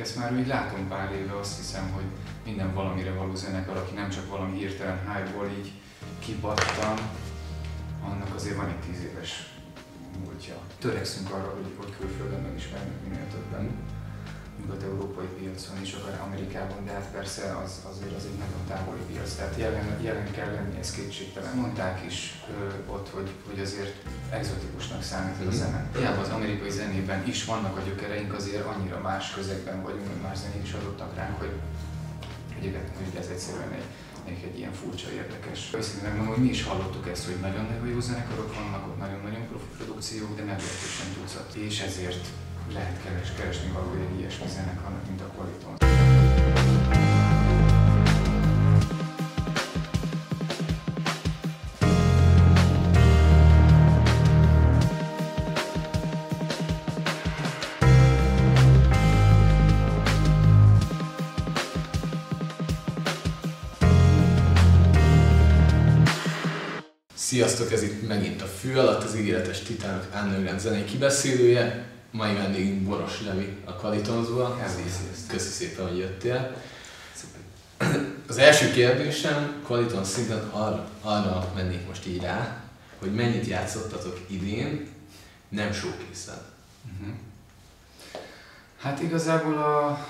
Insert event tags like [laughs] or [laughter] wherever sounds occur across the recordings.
Ezt már úgy látom pár éve, azt hiszem, hogy minden valamire való zenekar, aki nem csak valami hirtelen hype így kibattan, annak azért van egy tíz éves múltja. Törekszünk arra, hogy, hogy külföldön megismernek minél többen nyugat-európai piacon is, akár Amerikában, de hát persze az, azért az egy nagyon távoli piac, tehát jelen, jelen kell lenni, ez kétségtelen. Mondták is ö, ott, hogy, hogy azért exotikusnak számít ez a zene. Hiába az amerikai zenében is vannak a gyökereink, azért annyira más közegben vagyunk, hogy más zenék is adottak ránk, hogy, hogy, hogy ez egyszerűen egy, egy, egy ilyen furcsa, érdekes. Őszintén megmondom, hogy mi is hallottuk ezt, hogy nagyon-nagyon jó zenekarok vannak, ott nagyon-nagyon profi produkciók, de meglehetősen tucat. És ezért lehet keres, keresni való egy ilyesmi zenekarnak, mint a Qualiton. Sziasztok, ez itt megint a Fű alatt, az ígéretes Titánok Underground zenei kibeszélője. Mai vendégünk Boros Levi a Kvalitonzból. Köszi szépen, hogy jöttél. Az első kérdésem Kvaliton szinten arra, arra mennék most így rá, hogy mennyit játszottatok idén nem showcase uh-huh. Hát igazából a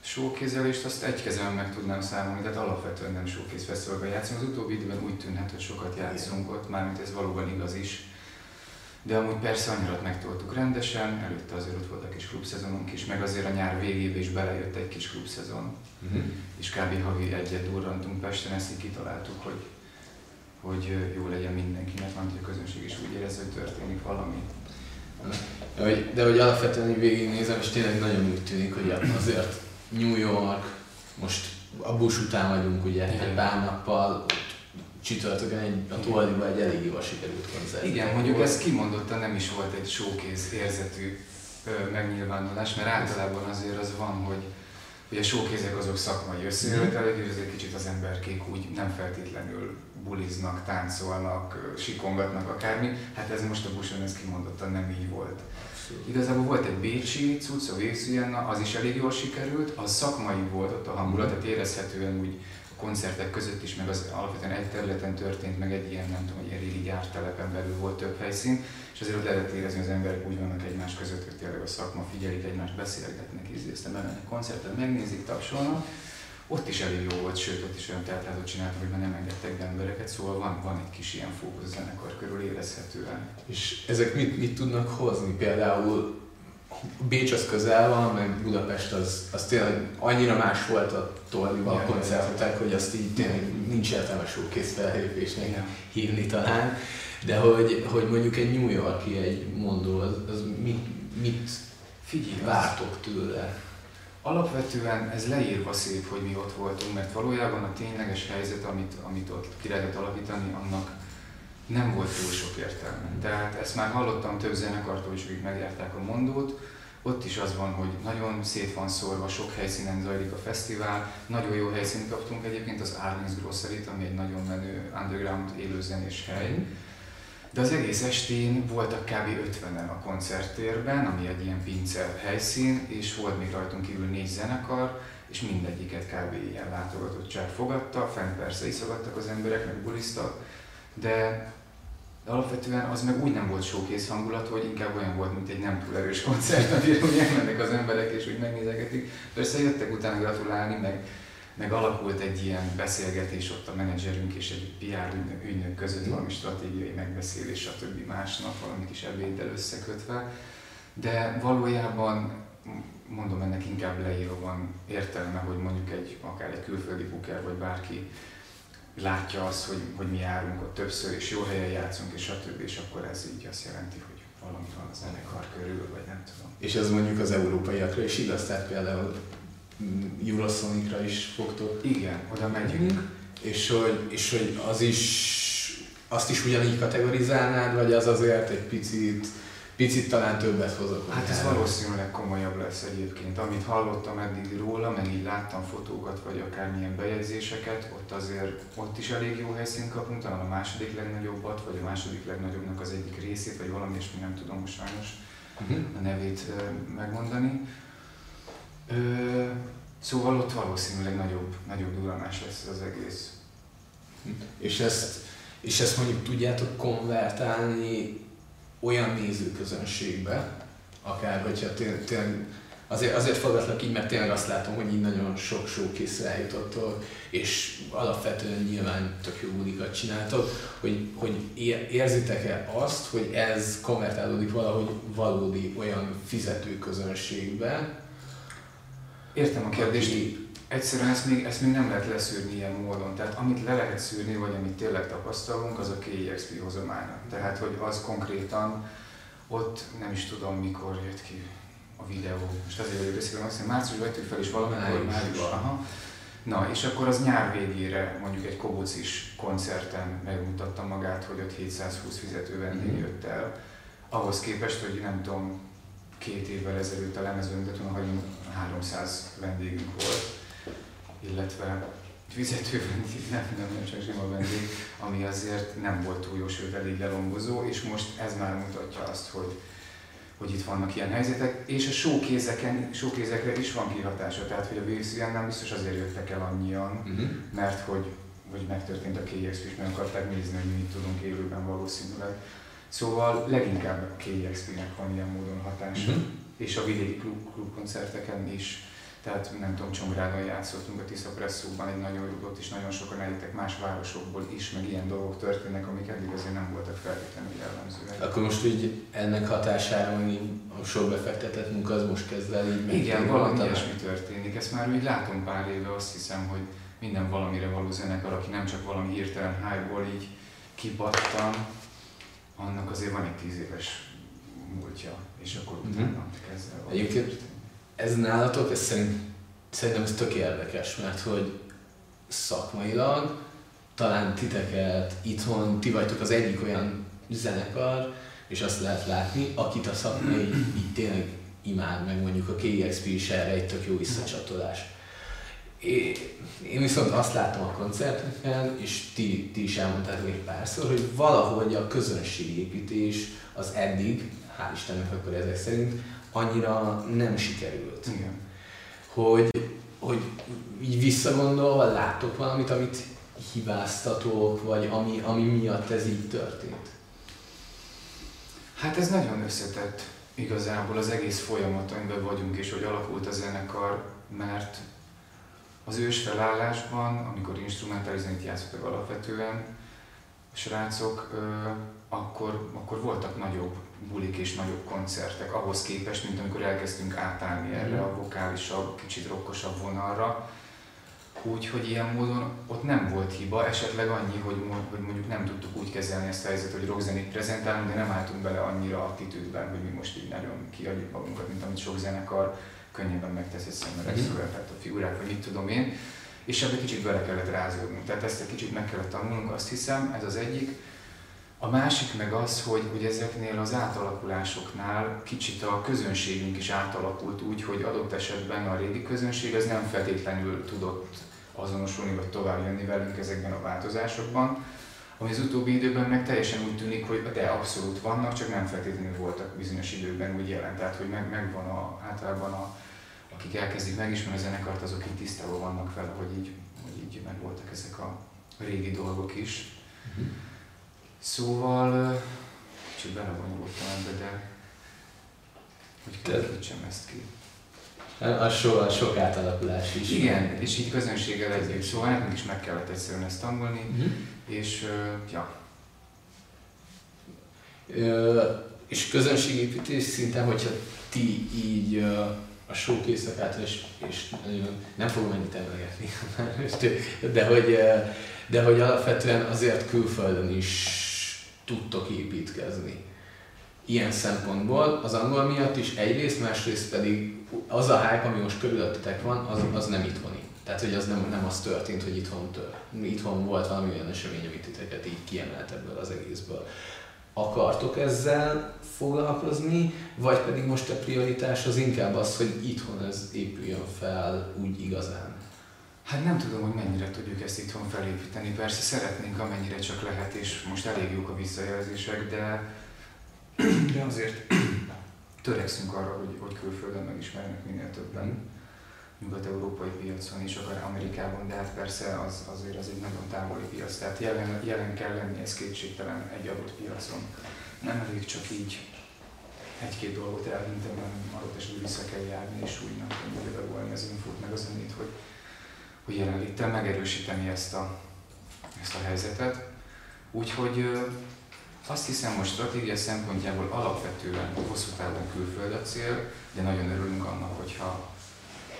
showkézelést azt egy kezem meg tudnám számolni, tehát alapvetően nem showcase fesztiválban játszunk. Az utóbbi időben úgy tűnhet, hogy sokat játszunk ott, mármint ez valóban igaz is de amúgy persze annyira megtoltuk rendesen, előtte azért ott volt a kis klubszezonunk is, meg azért a nyár végébe is belejött egy kis klubszezon, uh-huh. és kb. havi egyet durrantunk Pesten, ezt így kitaláltuk, hogy, hogy jó legyen mindenkinek, mert a közönség is úgy érez, hogy történik valami. De hogy, de hogy alapvetően így végignézem, és tényleg nagyon úgy tűnik, hogy azért New York, most a busz után vagyunk ugye egy pár nappal, csütörtökön egy, a Tualiba egy elég jól sikerült koncert. Igen, mondjuk ez kimondottan nem is volt egy showkész érzetű ö, megnyilvánulás, mert általában azért az van, hogy hogy a showkézek azok szakmai összejövetelek, és azért kicsit az emberkék úgy nem feltétlenül buliznak, táncolnak, sikongatnak akármi. Hát ez most a buson ez kimondottan nem így volt. Abszolút. Igazából volt egy bécsi cucc, a Végszűjenna, az is elég jól sikerült, az szakmai volt ott a hangulat, tehát érezhetően úgy koncertek között is, meg az alapvetően egy területen történt, meg egy ilyen, nem tudom, egy régi gyártelepen belül volt több helyszín, és azért ott lehetett érezni, hogy az emberek úgy vannak egymás között, hogy tényleg a szakma figyelik egymást, beszélgetnek, ízléztem elmennek koncertet, megnézik, tapsolnak. Ott is elég jó volt, sőt ott is olyan teltházat csináltak, hogy már nem engedtek be embereket, szóval van, van egy kis ilyen fókusz zenekar körül érezhetően. És ezek mit, mit tudnak hozni? Például Bécs az közel van, meg Budapest az, az tényleg annyira más volt a Tornival a koncertetek, hogy azt így tényleg nincs értelme kész felhívésnek Igen. hívni talán. De hogy, hogy mondjuk egy New Yorki egy mondó, az, az mit, mit Figyelj, vártok tőle? Alapvetően ez leírva szép, hogy mi ott voltunk, mert valójában a tényleges helyzet, amit, amit ott ki lehetett alapítani, annak nem volt túl sok értelme. Tehát ezt már hallottam több zenekartól is, akik megjárták a mondót, ott is az van, hogy nagyon szét van szórva, sok helyszínen zajlik a fesztivál, nagyon jó helyszínt kaptunk egyébként, az Arlings grocery ami egy nagyon menő underground élőzenés hely. De az egész estén voltak kb. 50-en a koncerttérben, ami egy ilyen pince helyszín, és volt még rajtunk kívül négy zenekar, és mindegyiket kb. ilyen látogatottság fogadta, fent persze iszogattak az emberek, meg bulisztak, de alapvetően az meg úgy nem volt showkész hangulat, hogy inkább olyan volt, mint egy nem túl erős koncert, amire úgy elmennek az emberek és úgy megnézegetik. Persze jöttek utána gratulálni, meg, meg alakult egy ilyen beszélgetés ott a menedzserünk és egy PR ügynök között, valami stratégiai megbeszélés, stb. másnap, valami kis ebéddel összekötve. De valójában mondom ennek inkább leírva van értelme, hogy mondjuk egy, akár egy külföldi buker vagy bárki látja azt, hogy, hogy mi járunk ott többször, és jó helyen játszunk, és stb. És akkor ez így azt jelenti, hogy valami van a zenekar körül, vagy nem tudom. És ez mondjuk az európaiakra is igaz, tehát például Eurosonicra is fogtok. Igen, oda megyünk. És hogy, és hogy az is, azt is ugyanígy kategorizálnád, vagy az azért egy picit picit talán többet hozok. Hát ez valószínűleg komolyabb lesz egyébként. Amit hallottam eddig róla, meg így láttam fotókat, vagy akármilyen bejegyzéseket, ott azért ott is elég jó helyszínt kapunk, talán a második legnagyobbat, vagy a második legnagyobbnak az egyik részét, vagy valami, és nem tudom most sajnos uh-huh. a nevét megmondani. Ö, szóval ott valószínűleg nagyobb, nagyobb duranás lesz az egész. És ezt, és ezt mondjuk tudjátok konvertálni olyan nézőközönségbe, akár hogyha tényleg azért, azért fogadlak így, mert tényleg azt látom, hogy így nagyon sok showkészre eljutottok, és alapvetően nyilván tök jó bulikat csináltok, hogy, hogy érzitek-e azt, hogy ez konvertálódik valahogy valódi olyan fizető közönségbe? Értem a kérdést. Egyszerűen ezt még, ezt még nem lehet leszűrni ilyen módon. Tehát amit le lehet szűrni, vagy amit tényleg tapasztalunk, az a KXP hozománya. Tehát, hogy az konkrétan ott nem is tudom mikor jött ki a videó. Most azért vagyok beszélni, azt hiszem márciusban vettük fel is valamikor, május. Aha. Na, és akkor az nyár végére mondjuk egy kobucis koncerten megmutatta magát, hogy ott 720 fizető vendég mm-hmm. jött el. Ahhoz képest, hogy nem tudom, két évvel ezelőtt a lemezőntetőn, hogy 300 vendégünk volt, illetve fizető vendég, [laughs] nem, nem, csak zsima vendég, ami azért nem volt túl jó, sőt elég lelombozó, és most ez már mutatja azt, hogy hogy itt vannak ilyen helyzetek, és a showkézeken, showkézekre is van kihatása, tehát hogy a VCN nem biztos azért jöttek el annyian, uh-huh. mert hogy, hogy megtörtént a KXP, és meg akarták nézni, hogy mi mit tudunk élőben valószínűleg. Szóval leginkább a KXP-nek van ilyen módon hatása, uh-huh. és a vidéki klub, klubkoncerteken is tehát nem tudom, Csongrádon játszottunk a Tisza Presszóban, egy nagyon jó és nagyon sokan eljöttek más városokból is, meg ilyen dolgok történnek, amik eddig azért nem voltak feltétlenül jellemzőek. Akkor most úgy ennek hatására, hogy a sok befektetett munka az most kezd el így Igen, valami ilyesmi történik. Ezt már úgy látom pár éve, azt hiszem, hogy minden valamire való zenekar, aki nem csak valami hirtelen hype így kipattan, annak azért van egy tíz éves múltja, és akkor mhm. utána mm-hmm. kezd el Egyébként ez nálatok, ez szerint, szerintem ez tök érdekes, mert hogy szakmailag talán titeket itthon, ti vagytok az egyik olyan zenekar, és azt lehet látni, akit a szakma így, [clears throat] így tényleg imád, meg mondjuk a KXP is erre egy tök jó visszacsatolás. Én viszont azt látom a koncerteken, és ti, ti is elmondtátok egy párszor, hogy valahogy a közönségépítés az eddig, hál' Istennek akkor ezek szerint, annyira nem sikerült. Igen. Hogy, hogy így visszagondolva látok valamit, amit hibáztatok, vagy ami, ami miatt ez így történt? Hát ez nagyon összetett igazából az egész folyamat, amiben vagyunk, és hogy alakult a zenekar, mert az ős felállásban, amikor instrumentális zenét játszottak alapvetően, a srácok, akkor, akkor voltak nagyobb bulik és nagyobb koncertek, ahhoz képest, mint amikor elkezdtünk átállni erre mhm. a vokálisabb, kicsit rokkosabb vonalra. Úgyhogy ilyen módon ott nem volt hiba, esetleg annyi, hogy, hogy mondjuk nem tudtuk úgy kezelni ezt a helyzetet, hogy rockzenét prezentálunk, de nem álltunk bele annyira attitűdben, hogy mi most így nagyon kiadjuk magunkat, mint amit sok zenekar könnyebben megtesz egy szemben mm-hmm. a figurák, vagy mit tudom én. És ebbe kicsit bele kellett rázódnunk. Tehát ezt egy kicsit meg kellett tanulnunk, azt hiszem, ez az egyik. A másik meg az, hogy, hogy ezeknél az átalakulásoknál kicsit a közönségünk is átalakult úgy, hogy adott esetben a régi közönség az nem feltétlenül tudott azonosulni vagy tovább jönni velünk ezekben a változásokban, ami az utóbbi időben meg teljesen úgy tűnik, hogy de abszolút vannak, csak nem feltétlenül voltak bizonyos időben úgy jelen. Tehát, hogy meg, megvan a, általában a, akik elkezdik megismerni a zenekart, azok így tisztában vannak vele, hogy így, hogy így meg voltak ezek a régi dolgok is. Uh-huh. Szóval kicsit belevonyultam ebbe, de hogy képítsem ezt ki. A, so, a sok átalakulás is. Igen, és így közönséggel együtt, szóval nekünk is meg kellett egyszerűen ezt tanulni, uh-huh. és uh, ja. Ö, és közönségépítés szinten, hogyha ti így uh, a showkészek által, és, és nem fogom ennyit emlegetni, [laughs] de hogy, de hogy alapvetően azért külföldön is tudtok építkezni. Ilyen szempontból az angol miatt is egyrészt, másrészt pedig az a hype, ami most körülöttetek van, az, az nem itthoni. Tehát, hogy az nem, nem az történt, hogy itthon, itthon volt valami olyan esemény, amit titeket így kiemelt ebből az egészből. Akartok ezzel foglalkozni, vagy pedig most a prioritás az inkább az, hogy itthon ez épüljön fel úgy igazán? Hát nem tudom, hogy mennyire tudjuk ezt itthon felépíteni. Persze szeretnénk, amennyire csak lehet, és most elég jók a visszajelzések, de, de azért [clears throat] törekszünk arra, hogy, hogy külföldön megismernek minél többen. nyugat-európai piacon is, akár Amerikában, de hát persze az, azért az egy nagyon távoli piac, tehát jelen, jelen kell lenni, ez kétségtelen egy adott piacon. Nem elég csak így egy-két dolgot elvintem, hanem adott esetben vissza kell járni, és úgy nem tudom bedagolni az infót, meg az önét, hogy, hogy jelenléttel megerősíteni ezt a, ezt a helyzetet. Úgyhogy azt hiszem, hogy stratégia szempontjából alapvetően hosszú távon külföld a cél, de nagyon örülünk annak, hogyha,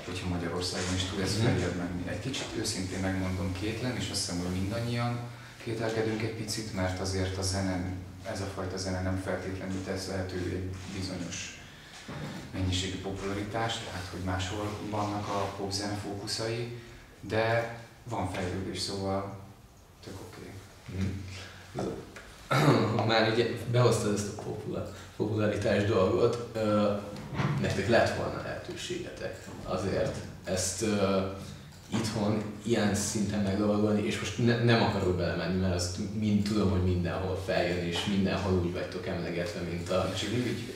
hogyha Magyarországon is tud ez mhm. feljebb menni. Egy kicsit őszintén megmondom kétlen, és azt hiszem, hogy mindannyian kételkedünk egy picit, mert azért a zene, ez a fajta zene nem feltétlenül tesz lehetővé egy bizonyos mennyiségű popularitást, tehát hogy máshol vannak a popzene fókuszai, de van fejlődés, szóval tök oké. Okay. Mm ha már ugye behoztad ezt a popular, popularitás dolgot, nektek lett volna lehetőségetek azért ezt itthon ilyen szinten meglovagolni, és most ne, nem akarok belemenni, mert azt mind tudom, hogy mindenhol feljön, és mindenhol úgy vagytok emlegetve, mint a,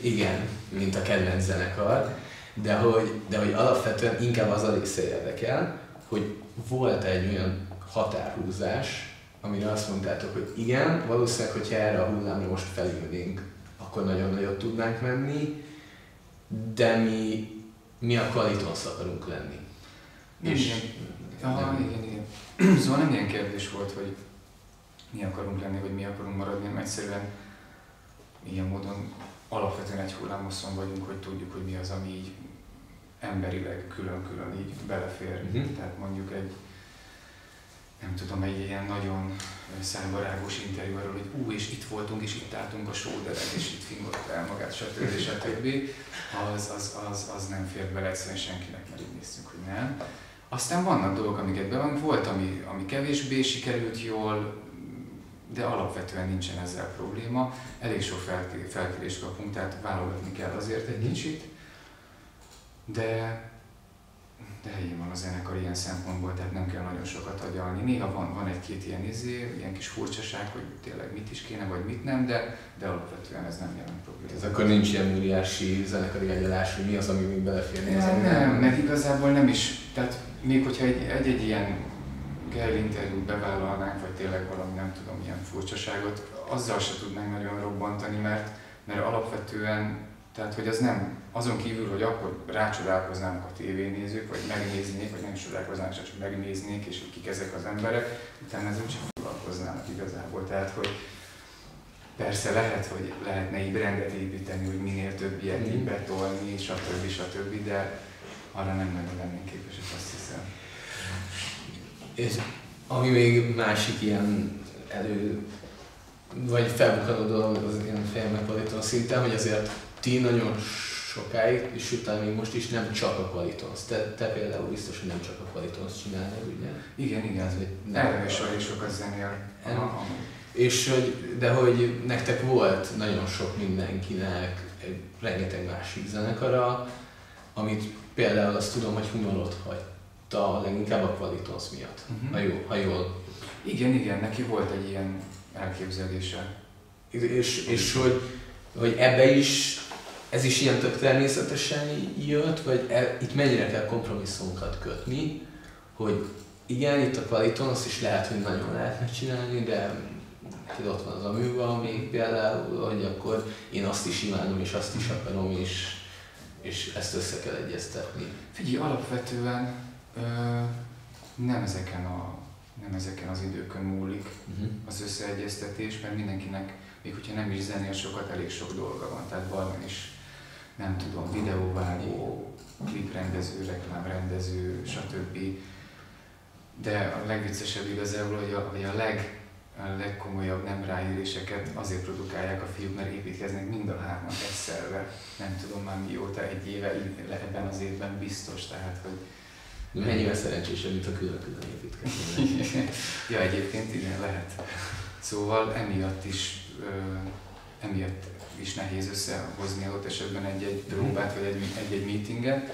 igen, mint a kedvenc zenekar, de hogy, de hogy alapvetően inkább az a része érdekel, hogy volt egy olyan határhúzás, amire azt mondtátok, hogy igen, valószínűleg, hogyha erre a hullámra most felülnénk, akkor nagyon nagyot tudnánk menni, de mi, mi a kvalitónsz akarunk lenni. Nem és ilyen, aha, nem. igen, igen. [clears throat] Szóval nem ilyen kérdés volt, hogy mi akarunk lenni, vagy mi akarunk maradni, hanem egyszerűen ilyen módon alapvetően egy hullámoszon vagyunk, hogy tudjuk, hogy mi az, ami így emberileg külön-külön így belefér. Uh-huh. Tehát mondjuk egy nem tudom, egy ilyen nagyon szájbarágos interjú arról, hogy ú, és itt voltunk, és itt álltunk a sóderek, és itt fingott el magát, stb. [laughs] stb. Az, az, az, az nem fér bele egyszerűen senkinek, mert így néztünk, hogy nem. Aztán vannak dolgok, amiket be van, volt, ami, ami kevésbé sikerült jól, de alapvetően nincsen ezzel probléma. Elég sok felkérést kapunk, tehát válogatni kell azért egy mhm. kicsit. De de helyén van a zenekar ilyen szempontból, tehát nem kell nagyon sokat agyalni. Néha van, van egy-két ilyen izé, ilyen kis furcsaság, hogy tényleg mit is kéne, vagy mit nem, de, de alapvetően ez nem jelent problémát. Ez akkor nincs ilyen óriási zenekari agyalás, hogy mi az, ami még beleférni? Nem, nem, mert igazából nem is, tehát még hogyha egy-egy ilyen kell interjút bevállalnánk, vagy tényleg valami nem tudom, ilyen furcsaságot, azzal se tudnánk nagyon robbantani, mert, mert alapvetően tehát, hogy az nem, azon kívül, hogy akkor rácsodálkoznának a tévénézők, vagy megnéznék, vagy nem is csodálkoznának, csak megnéznék, és hogy kik ezek az emberek, utána ezzel csak foglalkoznának igazából. Tehát, hogy persze lehet, hogy lehetne így rendet építeni, hogy minél több ilyet mm. betolni, stb. stb., de arra nem nagyon lennénk képesek, azt hiszem. És ami még másik ilyen elő, vagy felbukkanó dolog az ilyen fejemnek szinten, hogy azért ti nagyon sokáig, és utána még most is nem csak a Qualitons. Te, te például biztos, hogy nem csak a Qualitons csinálni, ugye? Igen, igen. Ez egy nem, és elég sokat zenél. És hogy, de hogy nektek volt nagyon sok mindenkinek, egy, rengeteg másik zenekara, amit például azt tudom, hogy Humalot hagyta leginkább a Qualitons miatt, uh-huh. ha, jó, ha jól. Igen, igen, neki volt egy ilyen elképzelése. És, és hogy, hogy ebbe is ez is ilyen tök természetesen jött, vagy e, itt mennyire kell kompromisszumokat kötni, hogy igen, itt a Qualitonos is lehet, hogy nagyon lehetne csinálni, de itt ott van az a műva még például, hogy akkor én azt is imádom, és azt is akarom, és, és ezt össze kell egyeztetni. Figyelj, alapvetően ö, nem ezeken a nem ezeken az időkön múlik uh-huh. az összeegyeztetés, mert mindenkinek, még hogyha nem is zenél sokat, elég sok dolga van. Tehát Barman is nem tudom, videóvágó, kliprendező, reklámrendező, stb. De a legviccesebb igazából, hogy a, hogy a, leg, a legkomolyabb nem ráéréseket azért produkálják a fiúk, mert építkeznek mind a hárman egyszerre. Nem tudom már mióta, egy éve, ebben az évben biztos, tehát hogy Mennyivel szerencsésebb, mint a külön-külön építkezni. [laughs] ja, egyébként igen, lehet. Szóval emiatt is, emiatt is nehéz összehozni adott esetben egy-egy mhm. próbát vagy egy-egy meetinget.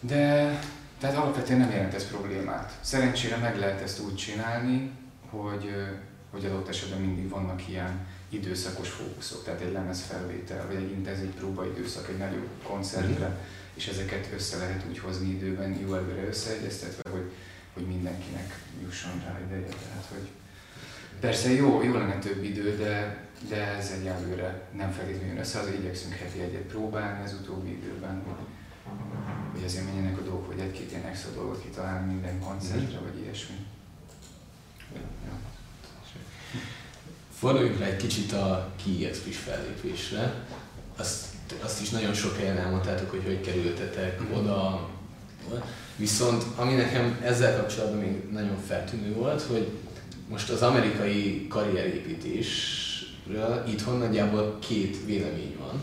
De tehát alapvetően nem jelent ez problémát. Szerencsére meg lehet ezt úgy csinálni, hogy, hogy adott esetben mindig vannak ilyen időszakos fókuszok, tehát egy lemezfelvétel, vagy egy intenzív próbaidőszak egy nagyobb koncertre, mm. és ezeket össze lehet úgy hozni időben, jó előre összeegyeztetve, hogy, hogy mindenkinek jusson rá ideje. Tehát, hogy persze jó, jó lenne több idő, de, de ez egyelőre nem feltétlenül össze, azért igyekszünk heti egyet próbálni az utóbbi időben, hogy, hogy azért menjenek a dolgok, hogy egy-két ilyen extra dolgot kitalálni minden koncertre, vagy ilyesmi. Ja. Forduljunk rá egy kicsit a KIEXP-is fellépésre. Azt, azt is nagyon sok helyen elmondtátok, hogy hogy kerültetek mm-hmm. oda. Viszont ami nekem ezzel kapcsolatban még nagyon feltűnő volt, hogy most az amerikai karrierépítésről itthon nagyjából két vélemény van.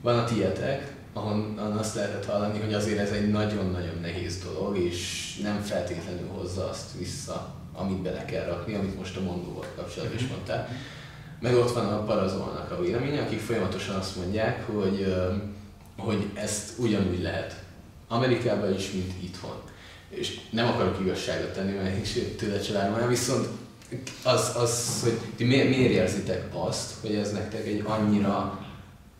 Van a tietek, ahonnan azt lehetett hallani, hogy azért ez egy nagyon-nagyon nehéz dolog, és nem feltétlenül hozza azt vissza, amit bele kell rakni, amit most a mondóval kapcsolatban is mhm. mondtál. Meg ott van a parazolnak a véleménye, akik folyamatosan azt mondják, hogy, hogy ezt ugyanúgy lehet Amerikában is, mint itthon. És nem akarok igazságot tenni, mert én is tőle családom, viszont az, az, hogy ti miért, miért érzitek azt, hogy ez nektek egy annyira,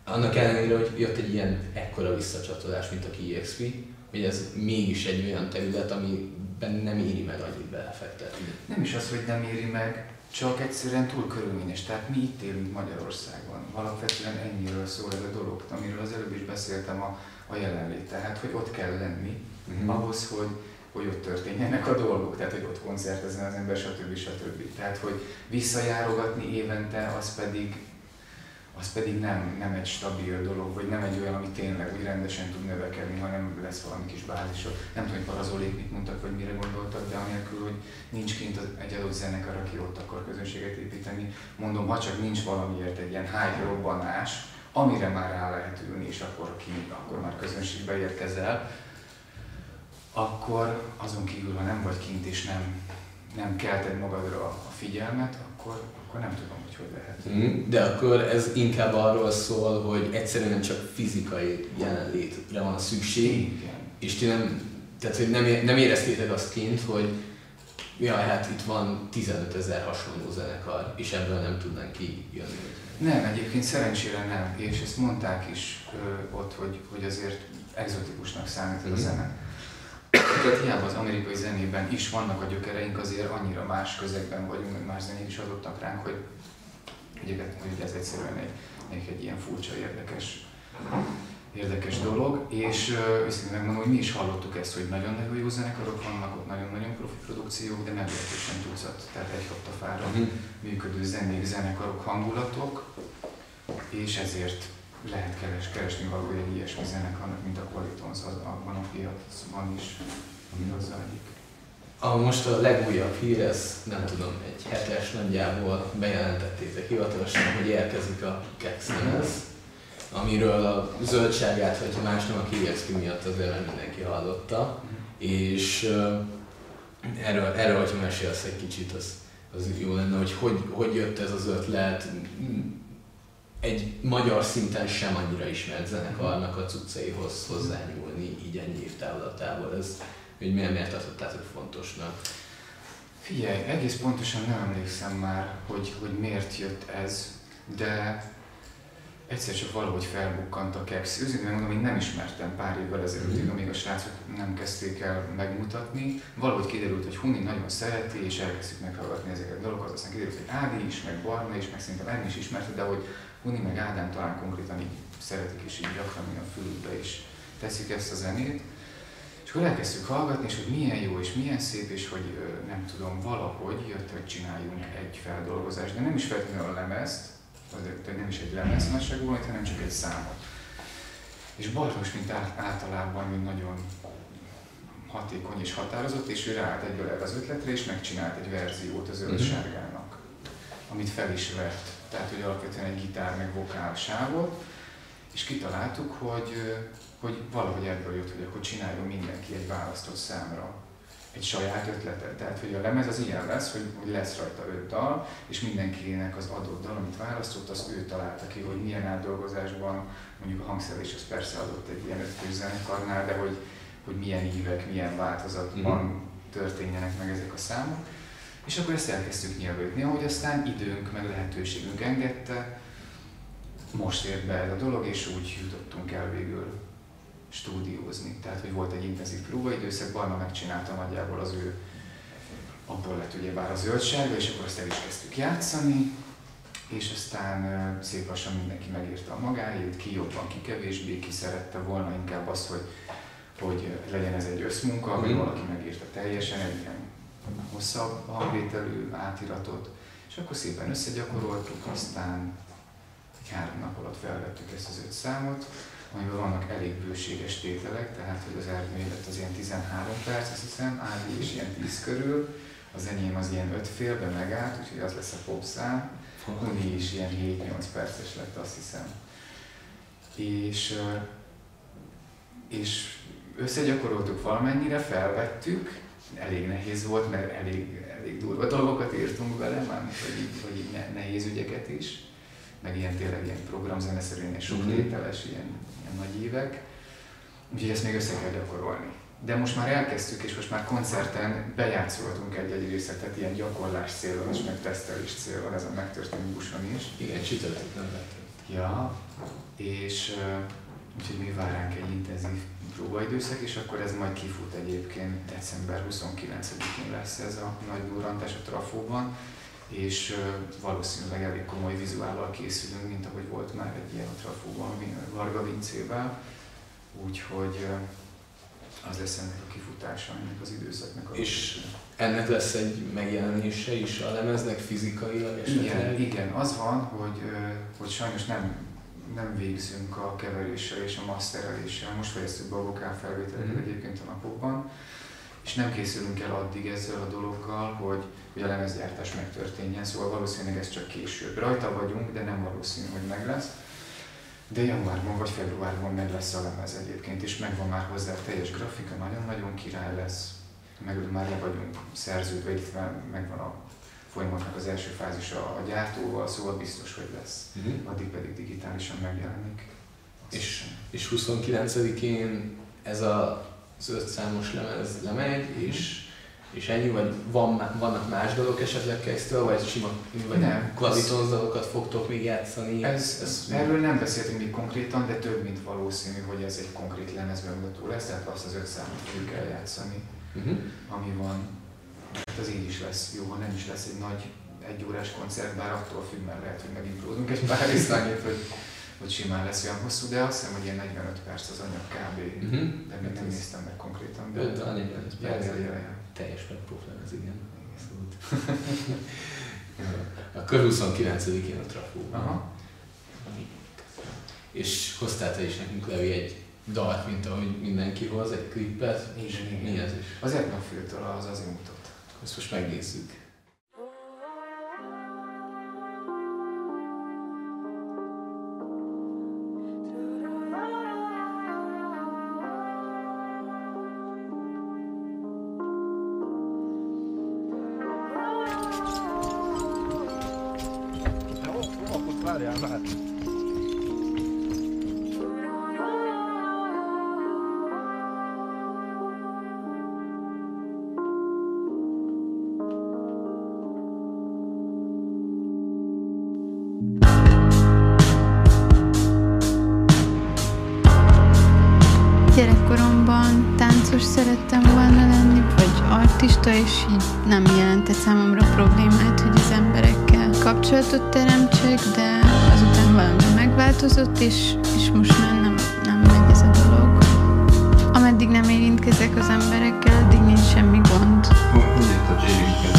annak ellenére, hogy jött egy ilyen ekkora visszacsatolás, mint a KXP, hogy ez mégis egy olyan terület, amiben nem éri meg annyit belefektetni. Nem is az, hogy nem éri meg, csak egyszerűen túl körülményes. Tehát mi itt élünk Magyarországon. Alapvetően ennyiről szól ez a dolog, amiről az előbb is beszéltem a, a jelenlét. Tehát, hogy ott kell lenni, uh-huh. ahhoz, hogy, hogy ott történjenek a dolgok, tehát hogy ott koncertezzen az ember, stb. stb. Tehát, hogy visszajárogatni évente, az pedig az pedig nem, nem egy stabil dolog, vagy nem egy olyan, ami tényleg úgy rendesen tud növekedni, hanem lesz valami kis bázisod. Nem tudom, hogy parazólék mit mondtak, vagy mire gondoltak, de anélkül, hogy nincs kint egy adott zenekar, aki ott akar közönséget építeni. Mondom, ha csak nincs valamiért egy ilyen hype robbanás, amire már rá lehet ülni, és akkor ki, akkor már közönségbe érkezel, akkor azon kívül, ha nem vagy kint és nem, nem kelted magadra a figyelmet, akkor, akkor nem tudom, hogy hogy lehet. Mm, de akkor ez inkább arról szól, hogy egyszerűen csak fizikai jelenlétre van szükség, Igen. és ti nem, tehát, hogy nem, nem éreztétek azt kint, hogy ja, hát itt van 15 ezer hasonló zenekar, és ebből nem tudnánk kijönni. Nem, egyébként szerencsére nem, és ezt mondták is ö, ott, hogy, hogy azért exotikusnak számít mm. a zene tehát hiába az amerikai zenében is vannak a gyökereink, azért annyira más közegben vagyunk, meg más zenék is adottak ránk, hogy egyébként hogy ez egyszerűen egy, egy, egy ilyen furcsa, érdekes, érdekes dolog, és őszintén megmondom, hogy mi is hallottuk ezt, hogy nagyon-nagyon jó zenekarok vannak, ott nagyon-nagyon profi produkciók, de meglehetősen tucat, tehát egy fára uh-huh. működő zenék, zenekarok, hangulatok, és ezért lehet keres, keresni való egy ilyesmi zenekarnak, mint a Qualitons, az abban a piacban is, ami hozzáadjuk. A most a legújabb hír, ez nem tudom, egy hetes nagyjából bejelentettétek hivatalosan, hogy érkezik a Kex lemez, amiről a zöldságát, hogyha más nem a KXP miatt azért nem mindenki hallotta, és erről, erről, hogyha mesélsz egy kicsit, az, az jó lenne, hogy, hogy hogy jött ez az ötlet, egy magyar szinten sem annyira ismert zenekarnak a cuccaihoz hozzányúlni így ennyi év távlatából. Ez, hogy miért, miért tartottátok fontosnak? Figyelj, egész pontosan nem emlékszem már, hogy, hogy miért jött ez, de egyszer csak valahogy felbukkant a Kex. Őszintén mondom, hogy nem ismertem pár évvel ezelőtt, amíg a srácok nem kezdték el megmutatni. Valahogy kiderült, hogy Huni nagyon szereti, és elkezdtük meghallgatni ezeket a dolgokat. Aztán kiderült, hogy Ádi is, meg Barna is, meg szerintem Ernyi is ismerte, de hogy Huni meg Ádám talán konkrétan így szeretik, és így gyakran a fülükbe is teszik ezt a zenét. És akkor elkezdtük hallgatni, és hogy milyen jó és milyen szép, és hogy nem tudom, valahogy jött, hogy csináljunk egy feldolgozást, de nem is feltétlenül a lemezt, azért, hogy nem is egy lemez nagyságú hanem csak egy számot. És Bartos, mint általában, mint nagyon hatékony és határozott, és ő ráállt egyből erre az ötletre, és megcsinált egy verziót az zöld-sárgának, amit fel is vett. Tehát hogy alapvetően egy gitár meg vokál sávot, és kitaláltuk, hogy, hogy valahogy ebből jött, hogy akkor csináljon mindenki egy választott számra egy saját ötletet. Tehát, hogy a lemez az ilyen lesz, hogy, hogy lesz rajta öt dal, és mindenkinek az adott dal, amit választott, az ő találta ki, hogy milyen átdolgozásban, mondjuk a hangszerelés az persze adott egy ilyen ötfős zenekarnál, de hogy, hogy milyen ívek, milyen változatban mm-hmm. történjenek meg ezek a számok. És akkor ezt elkezdtük nyelvődni, ahogy aztán időnk meg lehetőségünk engedte, most ért be ez a dolog, és úgy jutottunk el végül stúdiózni. Tehát, hogy volt egy intenzív próbaidőszak, Barna megcsinálta nagyjából az ő, abból lett ugyebár a zöldsága, és akkor azt el is kezdtük játszani, és aztán szép lassan mindenki megírta a magáét, ki jobban, ki kevésbé, ki szerette volna inkább azt, hogy, hogy legyen ez egy összmunka, mm. vagy valaki megírta teljesen egy ilyen hosszabb hangvételű átiratot, és akkor szépen összegyakoroltuk, aztán egy három nap alatt felvettük ezt az öt számot, amiben vannak elég bőséges tételek, tehát hogy az elmélet az ilyen 13 perc, azt hiszem, Ági is ilyen 10 körül, az enyém az ilyen 5 félbe megállt, úgyhogy az lesz a popszám, Uni is ilyen 7-8 perces lett, azt hiszem. És, és összegyakoroltuk valamennyire, felvettük, elég nehéz volt, mert elég, elég durva dolgokat írtunk bele, mármint hogy így, hogy nehéz ügyeket is, meg ilyen tényleg ilyen programzeneszerűen, ilyen sok mhm. ilyen, ilyen nagy évek. Úgyhogy ezt még össze kell gyakorolni. De most már elkezdtük, és most már koncerten bejátszoltunk egy-egy részletet ilyen gyakorlás célon és meg tesztelés célon, ez a megtörtént buson is. Igen, csütörtök nem vettem. Ja, és úgyhogy mi vár ránk egy intenzív próbaidőszak, és akkor ez majd kifut egyébként december 29-én lesz ez a nagy durrantás a Trafóban, és valószínűleg elég komoly vizuállal készülünk, mint ahogy volt már egy ilyen a Trafóban, Varga Vincével. Úgyhogy az lesz ennek a kifutása, ennek az időszaknak. A és ennek lesz egy megjelenése is a lemeznek fizikailag esetleg? Igen, igen, az van, hogy, hogy sajnos nem, nem végzünk a keveréssel és a mastereléssel. Most fejeztük be a vokálfelvételeket mm. egyébként a napokban, és nem készülünk el addig ezzel a dologgal, hogy, hogy a lemezgyártás megtörténjen, szóval valószínűleg ez csak később. Rajta vagyunk, de nem valószínű, hogy meg lesz. De januárban vagy februárban meg lesz a lemez egyébként, és megvan már hozzá a teljes grafika, nagyon-nagyon király lesz. Meg már le vagyunk szerződve, itt megvan a folyamatnak az első fázisa a gyártóval, szóval biztos, hogy lesz. Uh-huh. Addig pedig digitálisan megjelenik. És, és 29-én ez a, az öt számos lemez lemegy, és és ennyi, vagy van, vannak más dolgok esetleg kezdtől, vagy sima, vagy nem, klavitonz dalokat fogtok még játszani? Ez, ez, erről nem beszéltünk még konkrétan, de több mint valószínű, hogy ez egy konkrét lemezbemutató lesz, tehát azt az öt számot fogjuk eljátszani, uh-huh. ami van. Hát az így is lesz jó, ha nem is lesz egy nagy egy órás koncert, bár attól függ, mert lehet, hogy megint egy pár részt annyit, hogy, hogy simán lesz olyan hosszú, de azt hiszem, hogy ilyen 45 perc az anyag kb. Uh-huh. De még nem néztem meg konkrétan. De 45 perc teljes megpróflemez, igen. Abszolút. [laughs] Akkor 29-én a trafó. Aha. És hoztál te is nekünk Levi egy dalt, mint ahogy mindenki hoz, egy klippet. Igen, Mi ez is? Az Etnafiltől az az mutat. Ezt most megnézzük. Kapcsolatot teremtsek, de azután valami megváltozott, és, és most már nem, nem megy ez a dolog. Ameddig nem érintkezek az emberekkel, addig nincs semmi gond. Hogy a érintkezni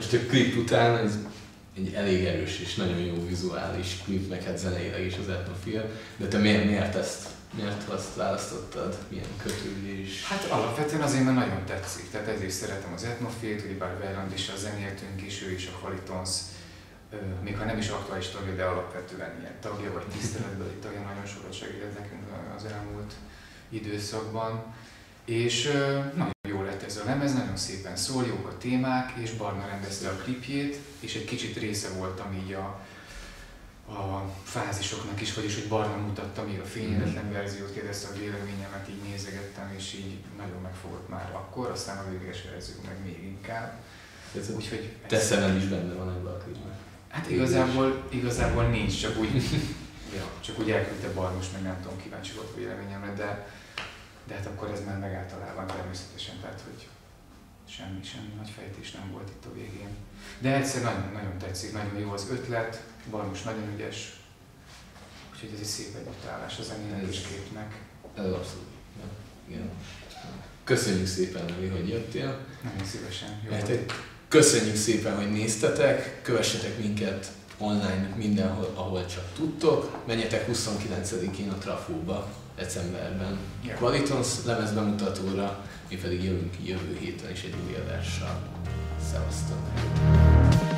Most a klip után ez egy elég erős és nagyon jó vizuális klip, meg hát zeneileg is az etnofil. De te miért, miért ezt, miért azt választottad? Milyen kötődés? Hát alapvetően azért mert nagyon tetszik, tehát ezért szeretem az etnofilt, hogy bár Verland is a zenéltünk is, ő is a Qualitons, még ha nem is aktuális tagja, de alapvetően ilyen tagja, vagy tiszteletbeli tagja, nagyon sokat segített nekünk az elmúlt időszakban. És nagyon jó lett ez a lemez, nagyon szépen szól, jók a témák, és Barna rendezte a klipjét, és egy kicsit része voltam így a, a fázisoknak is, vagyis hogy Barna mutatta még a fényeletlen verziót, kérdezte a véleményemet, így nézegettem, és így nagyon megfogott már akkor, aztán a végleges verzió meg még inkább. Úgyhogy te szemed is benne van ebben a klipben. Hát igazából, igazából nincs, csak úgy, ja, csak úgy elküldte Barnos, meg nem tudom, kíváncsi volt a véleményemre, de, de hát akkor ez már megállt talában természetesen, tehát hogy semmi, semmi nagy fejtés nem volt itt a végén. De egyszer nagyon, nagyon tetszik, nagyon jó az ötlet, Barnos nagyon ügyes, úgyhogy ez egy szép együttállás a zenének és képnek. Ez abszolút. Ja, igen. Köszönjük szépen, Levi, hogy jöttél. Nagyon szívesen. Jó Hát. Köszönjük szépen, hogy néztetek, kövessetek minket online mindenhol, ahol csak tudtok. Menjetek 29-én a Trafóba, decemberben. Ja. Qualitons lemezbemutatóra, mi pedig jövünk jövő héten is egy új adással. Szevasztok!